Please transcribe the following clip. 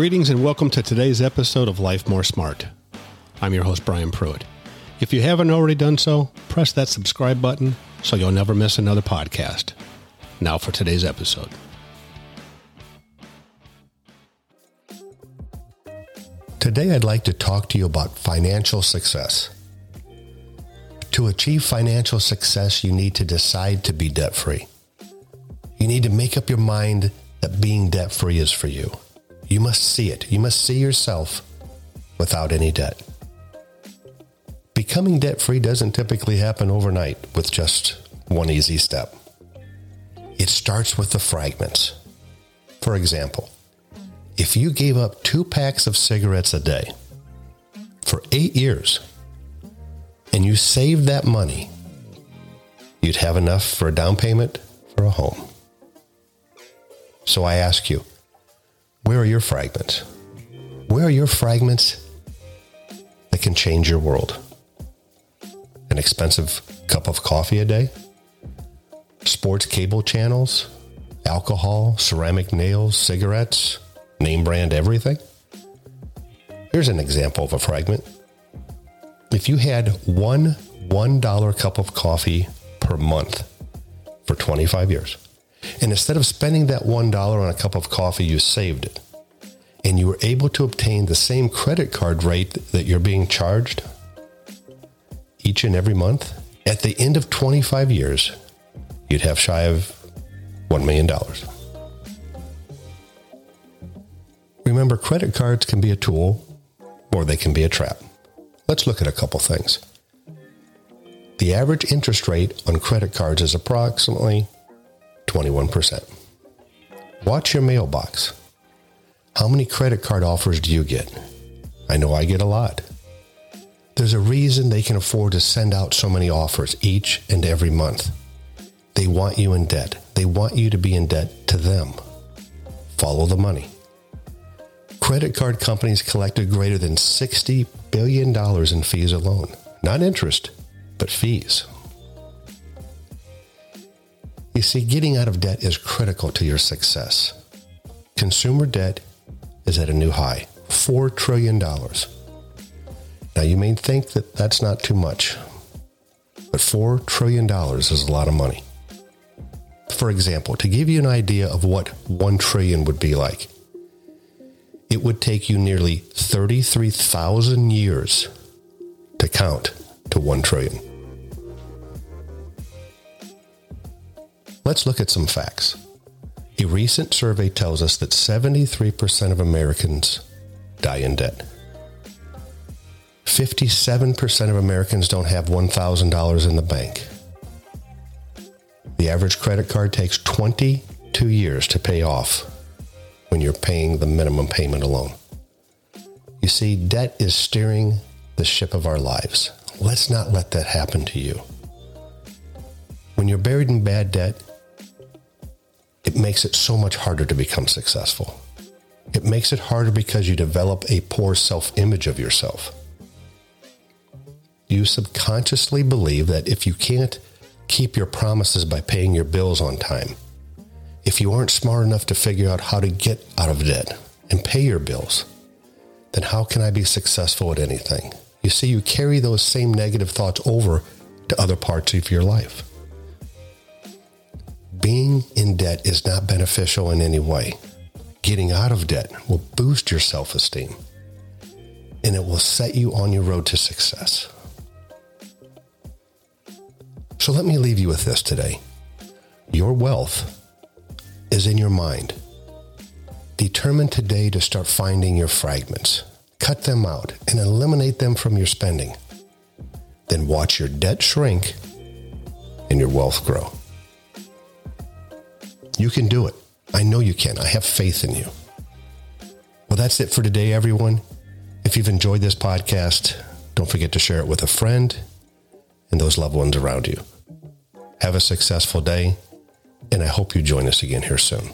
Greetings and welcome to today's episode of Life More Smart. I'm your host, Brian Pruitt. If you haven't already done so, press that subscribe button so you'll never miss another podcast. Now for today's episode. Today, I'd like to talk to you about financial success. To achieve financial success, you need to decide to be debt free. You need to make up your mind that being debt free is for you. You must see it. You must see yourself without any debt. Becoming debt free doesn't typically happen overnight with just one easy step. It starts with the fragments. For example, if you gave up two packs of cigarettes a day for eight years and you saved that money, you'd have enough for a down payment for a home. So I ask you, where are your fragments? Where are your fragments that can change your world? An expensive cup of coffee a day? Sports cable channels? Alcohol? Ceramic nails? Cigarettes? Name brand everything? Here's an example of a fragment. If you had one $1 cup of coffee per month for 25 years, and instead of spending that $1 on a cup of coffee, you saved it. And you were able to obtain the same credit card rate that you're being charged each and every month. At the end of 25 years, you'd have shy of $1 million. Remember, credit cards can be a tool or they can be a trap. Let's look at a couple things. The average interest rate on credit cards is approximately 21%. Watch your mailbox. How many credit card offers do you get? I know I get a lot. There's a reason they can afford to send out so many offers each and every month. They want you in debt. They want you to be in debt to them. Follow the money. Credit card companies collected greater than $60 billion in fees alone. Not interest, but fees. You see, getting out of debt is critical to your success. Consumer debt is at a new high $4 trillion. Now, you may think that that's not too much, but $4 trillion is a lot of money. For example, to give you an idea of what 1 trillion would be like, it would take you nearly 33,000 years to count to 1 trillion. Let's look at some facts. A recent survey tells us that 73% of Americans die in debt. 57% of Americans don't have $1,000 in the bank. The average credit card takes 22 years to pay off when you're paying the minimum payment alone. You see, debt is steering the ship of our lives. Let's not let that happen to you. When you're buried in bad debt, makes it so much harder to become successful. It makes it harder because you develop a poor self image of yourself. You subconsciously believe that if you can't keep your promises by paying your bills on time, if you aren't smart enough to figure out how to get out of debt and pay your bills, then how can I be successful at anything? You see, you carry those same negative thoughts over to other parts of your life being in debt is not beneficial in any way. Getting out of debt will boost your self esteem and it will set you on your road to success. So let me leave you with this today. Your wealth is in your mind. Determine today to start finding your fragments, cut them out, and eliminate them from your spending. Then watch your debt shrink and your wealth grow. You can do it. I know you can. I have faith in you. Well, that's it for today, everyone. If you've enjoyed this podcast, don't forget to share it with a friend and those loved ones around you. Have a successful day, and I hope you join us again here soon.